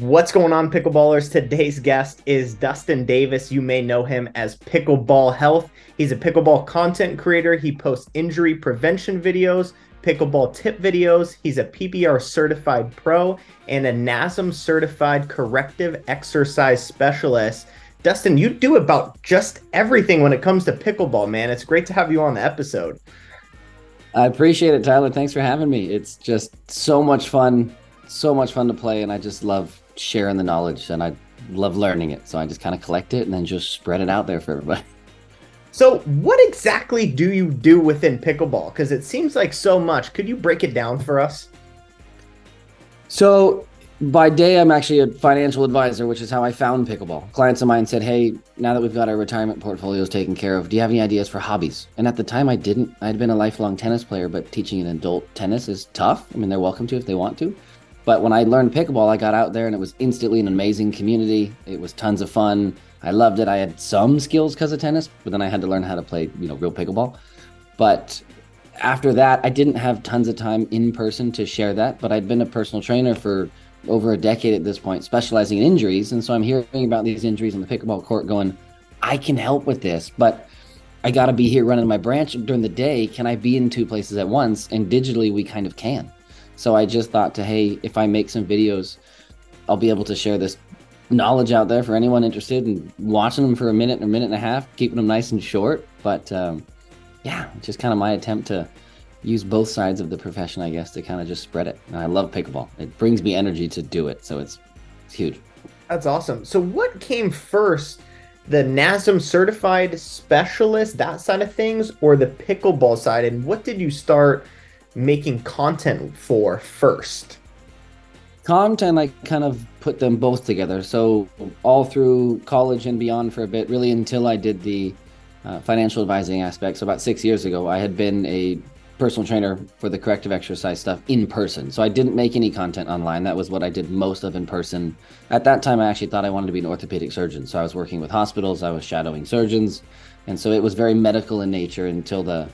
What's going on, pickleballers? Today's guest is Dustin Davis. You may know him as Pickleball Health. He's a pickleball content creator. He posts injury prevention videos, pickleball tip videos. He's a PPR certified pro and a NASM certified corrective exercise specialist. Dustin, you do about just everything when it comes to pickleball, man. It's great to have you on the episode. I appreciate it, Tyler. Thanks for having me. It's just so much fun, so much fun to play, and I just love sharing the knowledge and I love learning it. So I just kind of collect it and then just spread it out there for everybody. So, what exactly do you do within pickleball? Because it seems like so much. Could you break it down for us? So, by day, I'm actually a financial advisor, which is how I found pickleball. Clients of mine said, Hey, now that we've got our retirement portfolios taken care of, do you have any ideas for hobbies? And at the time, I didn't. I'd been a lifelong tennis player, but teaching an adult tennis is tough. I mean, they're welcome to if they want to. But when I learned pickleball, I got out there and it was instantly an amazing community. It was tons of fun. I loved it. I had some skills because of tennis, but then I had to learn how to play, you know, real pickleball. But after that, I didn't have tons of time in person to share that. But I'd been a personal trainer for over a decade at this point, specializing in injuries. And so I'm hearing about these injuries on the pickleball court going, I can help with this, but I got to be here running my branch during the day. Can I be in two places at once? And digitally, we kind of can. So I just thought to, hey, if I make some videos, I'll be able to share this knowledge out there for anyone interested in watching them for a minute or a minute and a half, keeping them nice and short. But um, yeah, just kind of my attempt to use both sides of the profession, I guess, to kind of just spread it. And I love pickleball. It brings me energy to do it. So it's, it's huge. That's awesome. So what came first? The NASM certified specialist, that side of things, or the pickleball side? And what did you start making content for first? Content, I kind of put them both together. So, all through college and beyond for a bit, really until I did the uh, financial advising aspect. So, about six years ago, I had been a personal trainer for the corrective exercise stuff in person. So, I didn't make any content online. That was what I did most of in person. At that time, I actually thought I wanted to be an orthopedic surgeon. So, I was working with hospitals, I was shadowing surgeons. And so, it was very medical in nature until the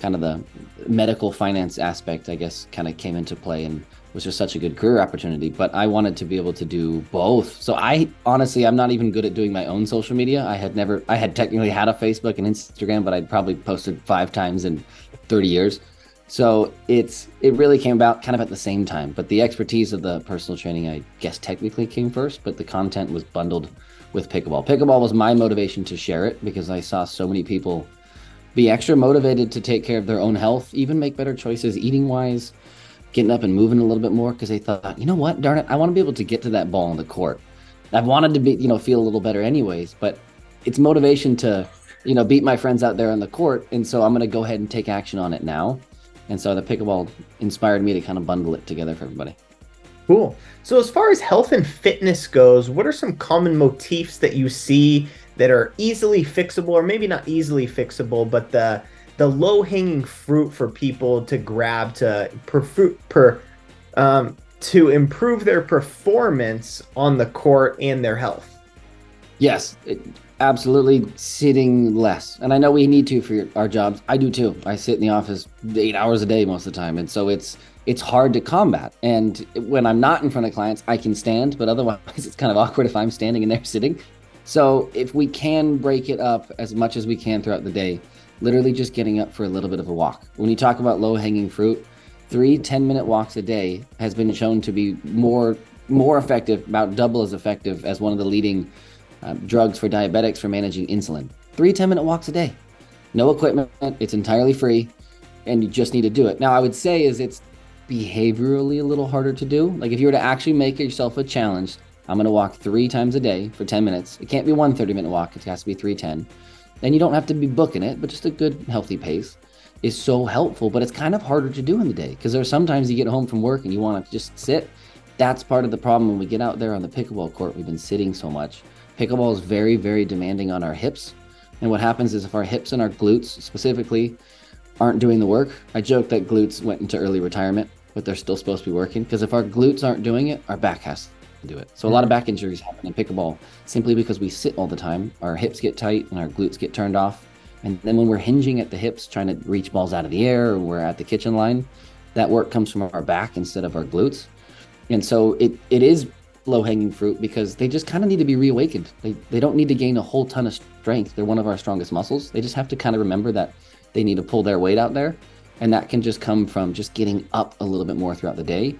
kind of the medical finance aspect, I guess, kind of came into play and was just such a good career opportunity. But I wanted to be able to do both. So I honestly, I'm not even good at doing my own social media. I had never, I had technically had a Facebook and Instagram, but I'd probably posted five times in 30 years. So it's it really came about kind of at the same time. But the expertise of the personal training, I guess, technically came first. But the content was bundled with pickleball. Pickleball was my motivation to share it because I saw so many people be extra motivated to take care of their own health, even make better choices eating wise, getting up and moving a little bit more because they thought, you know what, darn it, I want to be able to get to that ball on the court. I've wanted to be, you know, feel a little better anyways, but it's motivation to, you know, beat my friends out there on the court. And so I'm going to go ahead and take action on it now. And so the pickleball inspired me to kind of bundle it together for everybody. Cool. So as far as health and fitness goes, what are some common motifs that you see that are easily fixable or maybe not easily fixable but the the low hanging fruit for people to grab to per, per um, to improve their performance on the court and their health. Yes it, absolutely sitting less. And i know we need to for your, our jobs. I do too. I sit in the office eight hours a day most of the time and so it's it's hard to combat. And when i'm not in front of clients i can stand but otherwise it's kind of awkward if i'm standing and they're sitting so if we can break it up as much as we can throughout the day, literally just getting up for a little bit of a walk. When you talk about low hanging fruit, three 10 minute walks a day has been shown to be more more effective, about double as effective as one of the leading uh, drugs for diabetics for managing insulin. Three 10 minute walks a day. No equipment, it's entirely free, and you just need to do it. Now, I would say is it's behaviorally a little harder to do. Like if you were to actually make yourself a challenge, I'm going to walk three times a day for 10 minutes. It can't be one 30 minute walk, it has to be 310. And you don't have to be booking it, but just a good, healthy pace is so helpful. But it's kind of harder to do in the day because there are sometimes you get home from work and you want to just sit. That's part of the problem when we get out there on the pickleball court. We've been sitting so much. Pickleball is very, very demanding on our hips. And what happens is if our hips and our glutes specifically aren't doing the work, I joke that glutes went into early retirement, but they're still supposed to be working because if our glutes aren't doing it, our back has do it. So a lot of back injuries happen in pickleball simply because we sit all the time. Our hips get tight and our glutes get turned off. And then when we're hinging at the hips, trying to reach balls out of the air, or we're at the kitchen line, that work comes from our back instead of our glutes. And so it it is low hanging fruit because they just kind of need to be reawakened. They, they don't need to gain a whole ton of strength. They're one of our strongest muscles. They just have to kind of remember that they need to pull their weight out there. And that can just come from just getting up a little bit more throughout the day.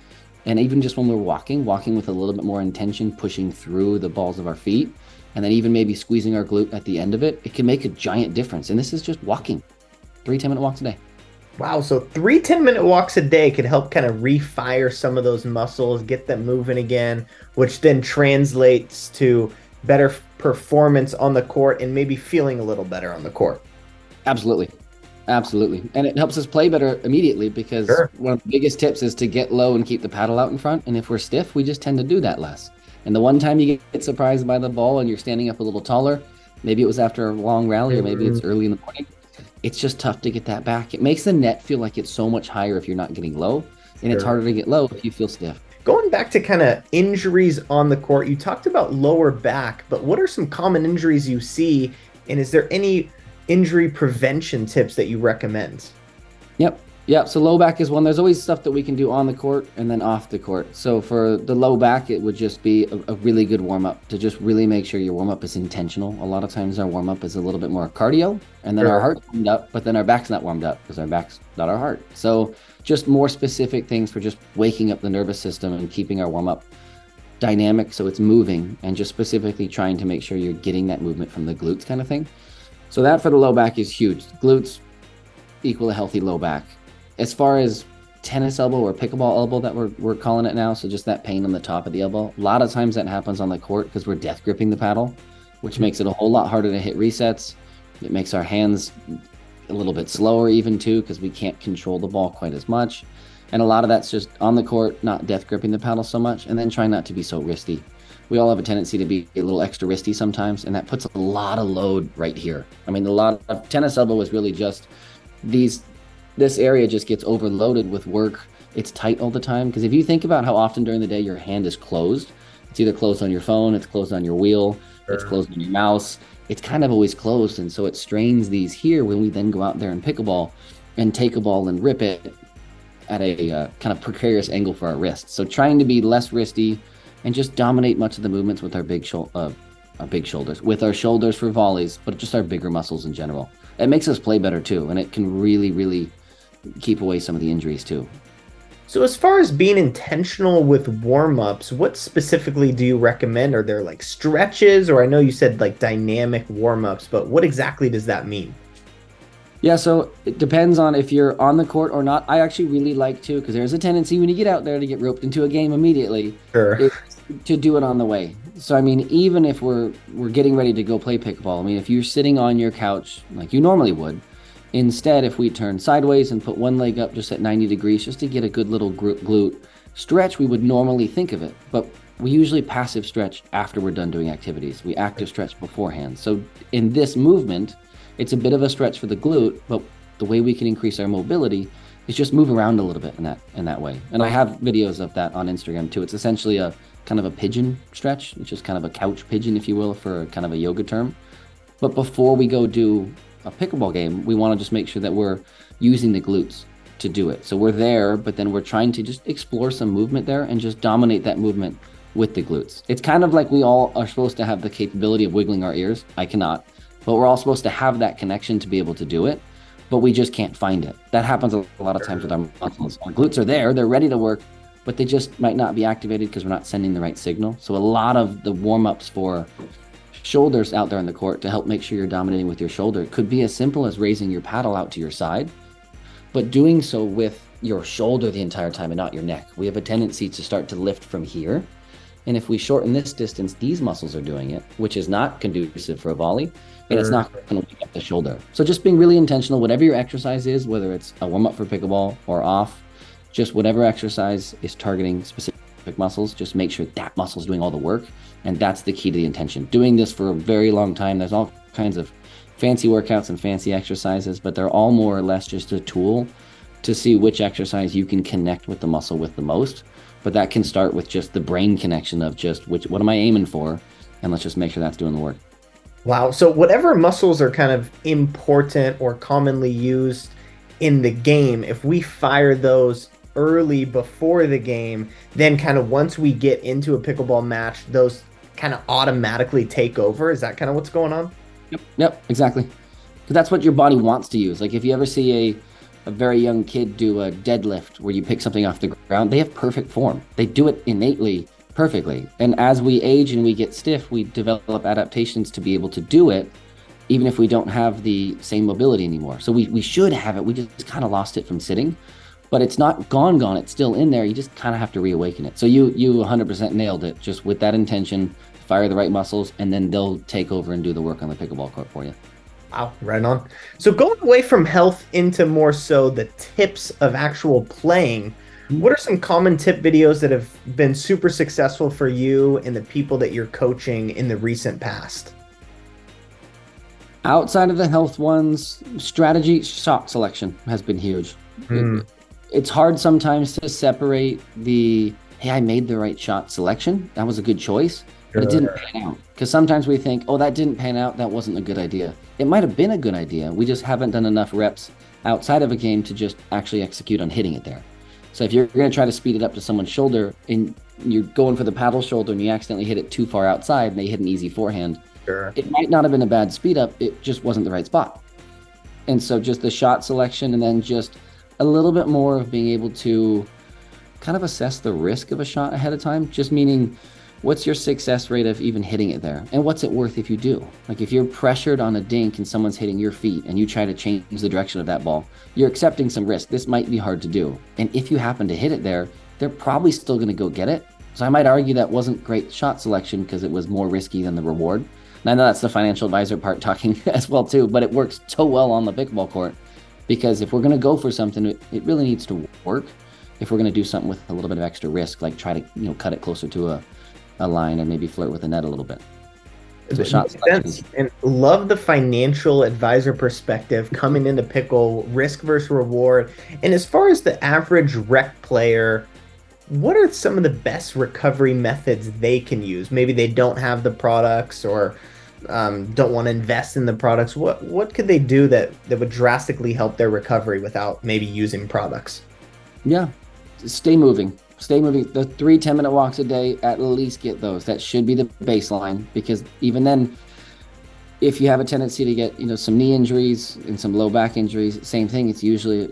And even just when we're walking, walking with a little bit more intention, pushing through the balls of our feet, and then even maybe squeezing our glute at the end of it, it can make a giant difference. And this is just walking three 10 minute walks a day. Wow. So three 10 minute walks a day could help kind of refire some of those muscles, get them moving again, which then translates to better performance on the court and maybe feeling a little better on the court. Absolutely. Absolutely. And it helps us play better immediately because sure. one of the biggest tips is to get low and keep the paddle out in front. And if we're stiff, we just tend to do that less. And the one time you get surprised by the ball and you're standing up a little taller, maybe it was after a long rally or maybe it's mm-hmm. early in the morning, it's just tough to get that back. It makes the net feel like it's so much higher if you're not getting low. And sure. it's harder to get low if you feel stiff. Going back to kind of injuries on the court, you talked about lower back, but what are some common injuries you see? And is there any injury prevention tips that you recommend? Yep. Yeah, so low back is one. There's always stuff that we can do on the court and then off the court. So for the low back, it would just be a, a really good warm up to just really make sure your warm up is intentional. A lot of times our warm up is a little bit more cardio, and then sure. our heart's warmed up, but then our back's not warmed up because our back's not our heart. So just more specific things for just waking up the nervous system and keeping our warm up dynamic so it's moving, and just specifically trying to make sure you're getting that movement from the glutes kind of thing. So that for the low back is huge. Glutes equal a healthy low back. As far as tennis elbow or pickleball elbow that we're, we're calling it now, so just that pain on the top of the elbow, a lot of times that happens on the court because we're death gripping the paddle, which mm-hmm. makes it a whole lot harder to hit resets. It makes our hands a little bit slower even too because we can't control the ball quite as much. And a lot of that's just on the court, not death gripping the paddle so much, and then trying not to be so wristy we all have a tendency to be a little extra wristy sometimes, and that puts a lot of load right here. I mean, a lot of tennis elbow is really just these. This area just gets overloaded with work. It's tight all the time because if you think about how often during the day your hand is closed, it's either closed on your phone, it's closed on your wheel, sure. it's closed on your mouse. It's kind of always closed, and so it strains these here when we then go out there and pick a ball and take a ball and rip it at a uh, kind of precarious angle for our wrists. So trying to be less wristy and just dominate much of the movements with our big uh, our big shoulders, with our shoulders for volleys, but just our bigger muscles in general. It makes us play better too, and it can really, really keep away some of the injuries too. So, as far as being intentional with warm ups, what specifically do you recommend? Are there like stretches, or I know you said like dynamic warm ups, but what exactly does that mean? Yeah, so it depends on if you're on the court or not. I actually really like to because there's a tendency when you get out there to get roped into a game immediately. Sure. to do it on the way. So I mean, even if we're we're getting ready to go play pickleball, I mean, if you're sitting on your couch like you normally would, instead if we turn sideways and put one leg up just at 90 degrees just to get a good little glute stretch, we would normally think of it, but we usually passive stretch after we're done doing activities. We active stretch beforehand. So in this movement it's a bit of a stretch for the glute, but the way we can increase our mobility is just move around a little bit in that in that way. And I have videos of that on Instagram too. It's essentially a kind of a pigeon stretch, which is kind of a couch pigeon, if you will, for kind of a yoga term. But before we go do a pickleball game, we want to just make sure that we're using the glutes to do it. So we're there, but then we're trying to just explore some movement there and just dominate that movement with the glutes. It's kind of like we all are supposed to have the capability of wiggling our ears. I cannot but we're all supposed to have that connection to be able to do it but we just can't find it. That happens a lot of times with our muscles. Our glutes are there they're ready to work but they just might not be activated because we're not sending the right signal. So a lot of the warm-ups for shoulders out there in the court to help make sure you're dominating with your shoulder could be as simple as raising your paddle out to your side but doing so with your shoulder the entire time and not your neck. We have a tendency to start to lift from here and if we shorten this distance these muscles are doing it which is not conducive for a volley and it's not going to wake up the shoulder. So just being really intentional, whatever your exercise is, whether it's a warm up for pickleball or off, just whatever exercise is targeting specific muscles, just make sure that muscle is doing all the work. And that's the key to the intention. Doing this for a very long time, there's all kinds of fancy workouts and fancy exercises, but they're all more or less just a tool to see which exercise you can connect with the muscle with the most. But that can start with just the brain connection of just which what am I aiming for? And let's just make sure that's doing the work. Wow. So whatever muscles are kind of important or commonly used in the game, if we fire those early before the game, then kind of once we get into a pickleball match, those kind of automatically take over. Is that kind of what's going on? Yep. Yep. Exactly. Because that's what your body wants to use. Like if you ever see a a very young kid do a deadlift where you pick something off the ground, they have perfect form. They do it innately perfectly. And as we age and we get stiff, we develop adaptations to be able to do it, even if we don't have the same mobility anymore. So we, we should have it. We just kind of lost it from sitting, but it's not gone, gone. It's still in there. You just kind of have to reawaken it. So you, you 100% nailed it just with that intention, fire the right muscles, and then they'll take over and do the work on the pickleball court for you. Wow, right on. So going away from health into more so the tips of actual playing, what are some common tip videos that have been super successful for you and the people that you're coaching in the recent past? Outside of the health ones, strategy shot selection has been huge. Mm. It, it's hard sometimes to separate the hey, I made the right shot selection. That was a good choice but it didn't pan out. Because sometimes we think, oh, that didn't pan out. That wasn't a good idea. It might have been a good idea. We just haven't done enough reps outside of a game to just actually execute on hitting it there. So if you're going to try to speed it up to someone's shoulder and you're going for the paddle shoulder and you accidentally hit it too far outside and they hit an easy forehand, sure. it might not have been a bad speed up. It just wasn't the right spot. And so just the shot selection and then just a little bit more of being able to kind of assess the risk of a shot ahead of time, just meaning what's your success rate of even hitting it there? And what's it worth if you do? Like if you're pressured on a dink and someone's hitting your feet and you try to change the direction of that ball, you're accepting some risk. This might be hard to do. And if you happen to hit it there, they're probably still going to go get it. So I might argue that wasn't great shot selection because it was more risky than the reward. And I know that's the financial advisor part talking as well too, but it works so well on the pickleball court because if we're going to go for something, it, really needs to work. If we're going to do something with a little bit of extra risk, like try to you know cut it closer to a a line and maybe flirt with the net a little bit. So shot sense. And love the financial advisor perspective coming into pickle, risk versus reward. And as far as the average rec player, what are some of the best recovery methods they can use? Maybe they don't have the products or um, don't want to invest in the products. What what could they do that that would drastically help their recovery without maybe using products? Yeah, stay moving stay moving. The three 10 minute walks a day, at least get those. That should be the baseline because even then, if you have a tendency to get you know some knee injuries and some low back injuries, same thing. It's usually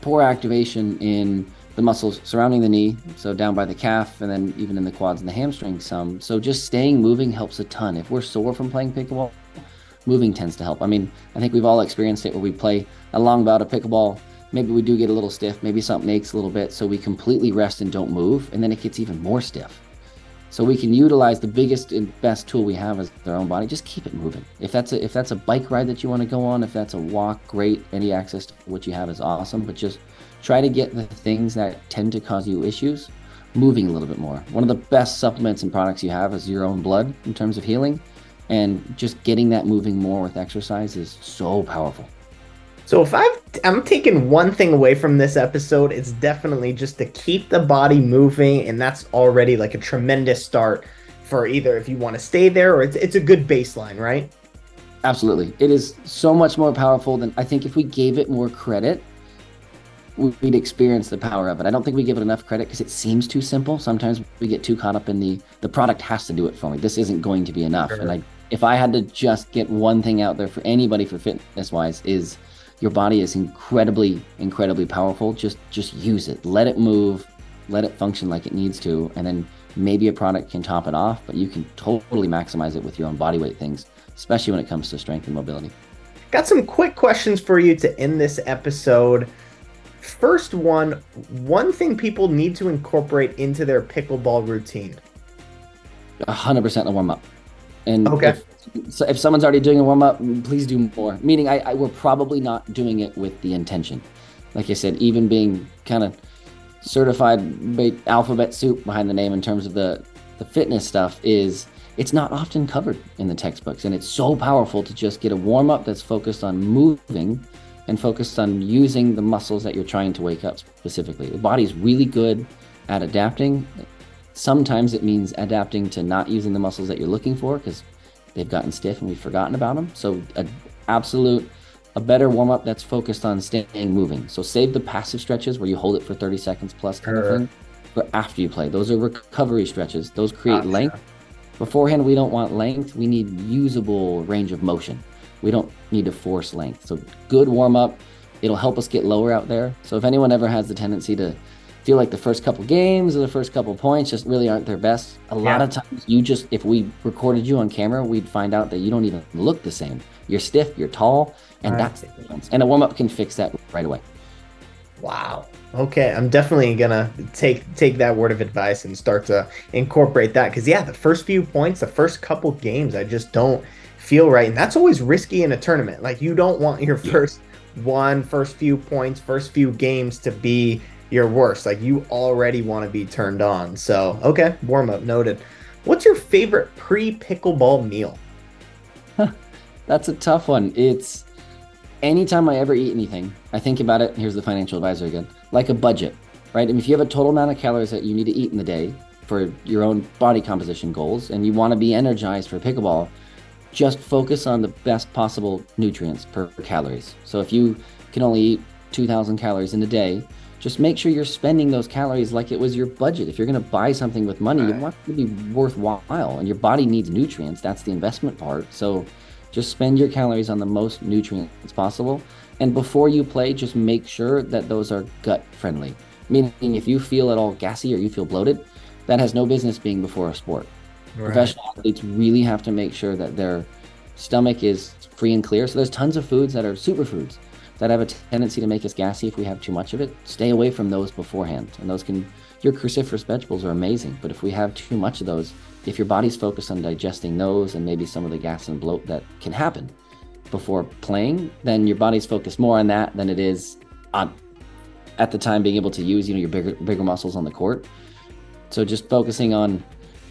poor activation in the muscles surrounding the knee, so down by the calf, and then even in the quads and the hamstrings Some. So just staying moving helps a ton. If we're sore from playing pickleball, moving tends to help. I mean, I think we've all experienced it where we play a long bout of pickleball maybe we do get a little stiff, maybe something aches a little bit, so we completely rest and don't move, and then it gets even more stiff. So we can utilize the biggest and best tool we have as our own body. Just keep it moving. If that's a if that's a bike ride that you want to go on, if that's a walk, great. Any access to what you have is awesome. But just try to get the things that tend to cause you issues moving a little bit more. One of the best supplements and products you have is your own blood in terms of healing, and just getting that moving more with exercise is so powerful. So if I've I'm taking one thing away from this episode, it's definitely just to keep the body moving, and that's already like a tremendous start for either if you want to stay there or it's it's a good baseline, right? Absolutely. It is so much more powerful than I think if we gave it more credit, we'd experience the power of it. I don't think we give it enough credit because it seems too simple. Sometimes we get too caught up in the the product has to do it for me. This isn't going to be enough. Sure. And I if I had to just get one thing out there for anybody for fitness wise is your body is incredibly incredibly powerful. Just just use it. Let it move let it function like it needs to and then maybe a product can top it off but you can totally maximize it with your own body weight things especially when it comes to strength and mobility. Got some quick questions for you to end this episode. First one one thing people need to incorporate into their pickleball routine. 100% a warm up. And okay. if, so if someone's already doing a warm up, please do more. Meaning, I, I we're probably not doing it with the intention. Like I said, even being kind of certified alphabet soup behind the name in terms of the the fitness stuff is it's not often covered in the textbooks and it's so powerful to just get a warm up that's focused on moving and focused on using the muscles that you're trying to wake up specifically the body's really good at adapting sometimes it means adapting to not using the muscles that you're looking for because they've gotten stiff and we've forgotten about them. So, an absolute a better warm up that's focused on staying moving. So save the passive stretches where you hold it for 30 seconds plus kind Sure. of thing for after you play. Those are recovery stretches. Those create Gotcha. length. Beforehand, we don't want length. We need usable range of motion. We don't need to force length. So good warm up. It'll help us get lower out there. So if anyone ever has the tendency to feel like the first couple games or the first couple points just really aren't their best, a lot Yeah. of times you just if we recorded you on camera, we'd find out that you don't even look the same. You're stiff, you're tall, and Right. that's the difference. And a warm up can fix that right away. Wow. Okay, I'm definitely gonna take take that word of advice and start to incorporate that because yeah, the first few points, the first couple games, I just don't feel right, and that's always risky in a tournament. Like you don't want your first one, first few points, first few games to be your worst. Like you already want to be turned on. So okay, warm up noted. What's your favorite pre pickleball meal? That's a tough one. It's anytime I ever eat anything, I think about it. Here's the financial advisor again like a budget, right? And if you have a total amount of calories that you need to eat in the day for your own body composition goals and you want to be energized for pickleball, just focus on the best possible nutrients per calories. So if you can only eat 2,000 calories in a day, just make sure you're spending those calories like it was your budget. If you're going to buy something with money, you Right. want it to be worthwhile, and your body needs nutrients. That's the investment part. So just spend your calories on the most nutrients possible. And before you play, just make sure that those are gut friendly. Meaning, if you feel at all gassy or you feel bloated, that has no business being before a sport. Professional athletes really have to make sure that their stomach is free and clear. So there's tons of foods that are superfoods that have a tendency to make us gassy if we have too much of it. Stay away from those beforehand. And those can your cruciferous vegetables are amazing, but if we have too much of those, if your body's focused on digesting those and maybe some of the gas and bloat that can happen before playing, then your body's focused more on that than it is on at the time being able to use, you know, your bigger bigger muscles on the court. So just focusing on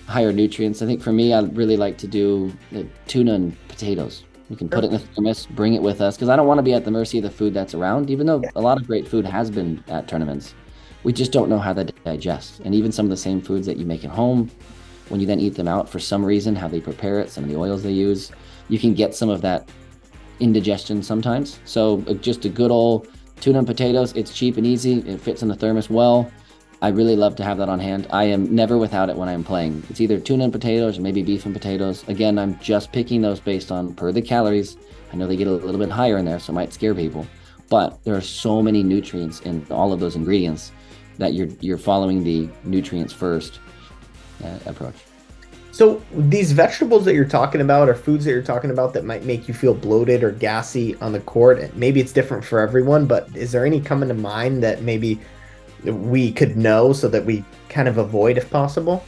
higher nutrients. I think for me, I really like to do the tuna and potatoes. You can put it in the thermos, bring it with us, because I don't want to be at the mercy of the food that's around. Even though a lot of great food has been at tournaments, we just don't know how they digest. And even some of the same foods that you make at home, when you then eat them out, for some reason, how they prepare it, some of the oils they use, you can get some of that indigestion sometimes. So uh, just a good old tuna and potatoes. It's cheap and easy. It fits in the thermos well. I really love to have that on hand. I am never without it when I'm playing. It's either tuna and potatoes or maybe beef and potatoes. Again, I'm just picking those based on per the calories. I know they get a little bit higher in there, so it might scare people. But there are so many nutrients in all of those ingredients that you're you're following the nutrients first uh, approach. So these vegetables that you're talking about or foods that you're talking about that might make you feel bloated or gassy on the court, maybe it's different for everyone, but is there any coming to mind that maybe we could know so that we kind of avoid if possible?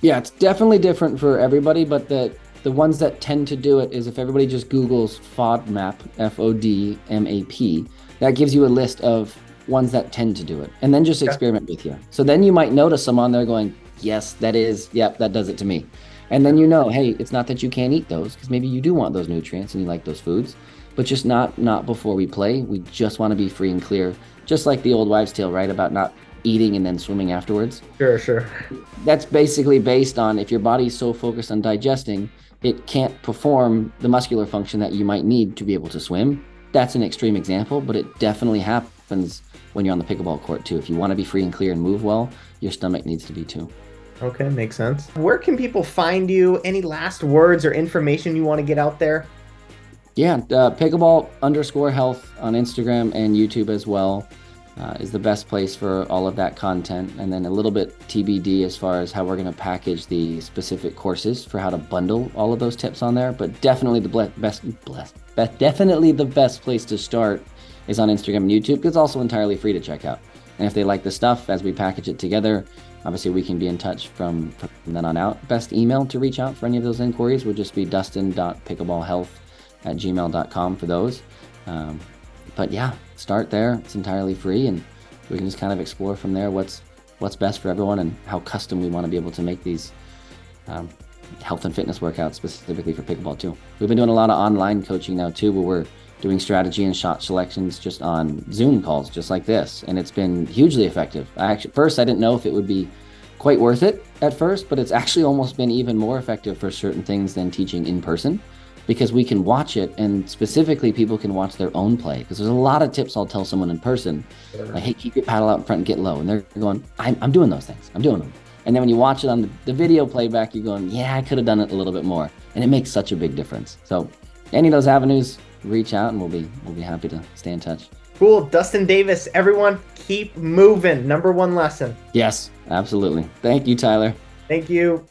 Yeah, it's definitely different for everybody, but the the ones that tend to do it is if everybody just Googles FODMAP, F O D M A P, that gives you a list of ones that tend to do it, and then just Okay. experiment with you. So then you might notice some on there going, yes, that is, yep, that does it to me. And then you know, hey, it's not that you can't eat those because maybe you do want those nutrients and you like those foods, but just not not before we play. We just want to be free and clear, just like the old wives' tale, right? About not eating and then swimming afterwards Sure, sure. that's basically based on if your body's so focused on digesting, it can't perform the muscular function that you might need to be able to swim. That's an extreme example, but it definitely happens when you're on the pickleball court too. If you want to be free and clear and move well, your stomach needs to be too. Okay, makes sense. Where can people find you? Any last words or information you want to get out there? Yeah, uh, pickleball underscore health on Instagram and YouTube as well uh, is the best place for all of that content. And then a little bit TBD as far as how we're going to package the specific courses for how to bundle all of those tips on there. But definitely the ble- best, blessed, be- definitely the best place to start is on Instagram and YouTube. It's also entirely free to check out. And if they like the stuff as we package it together, obviously we can be in touch from, from then on out. Best email to reach out for any of those inquiries would just be dustin.pickleballhealth at gmail.com for those. Um, but yeah, start there. It's entirely free, and we can just kind of explore from there what's what's best for everyone and how custom we want to be able to make these um, health and fitness workouts specifically for pickleball too. We've been doing a lot of online coaching now too, where we're doing strategy and shot selections just on Zoom calls, just like this, and it's been hugely effective. I actually first I didn't know if it would be quite worth it at first, but it's actually almost been even more effective for certain things than teaching in person because we can watch it and specifically people can watch their own play. Because there's a lot of tips I'll tell someone in person like hey keep your paddle out in front and get low and they're going I'm, I'm doing those things. I'm doing them. And then when you watch it on the, the video playback you're going yeah I could have done it a little bit more. And it makes such a big difference. So any of those avenues reach out and we'll be we'll be happy to stay in touch. Cool. Dustin Davis everyone keep moving. Number one lesson. Yes absolutely. Thank you Tyler. Thank you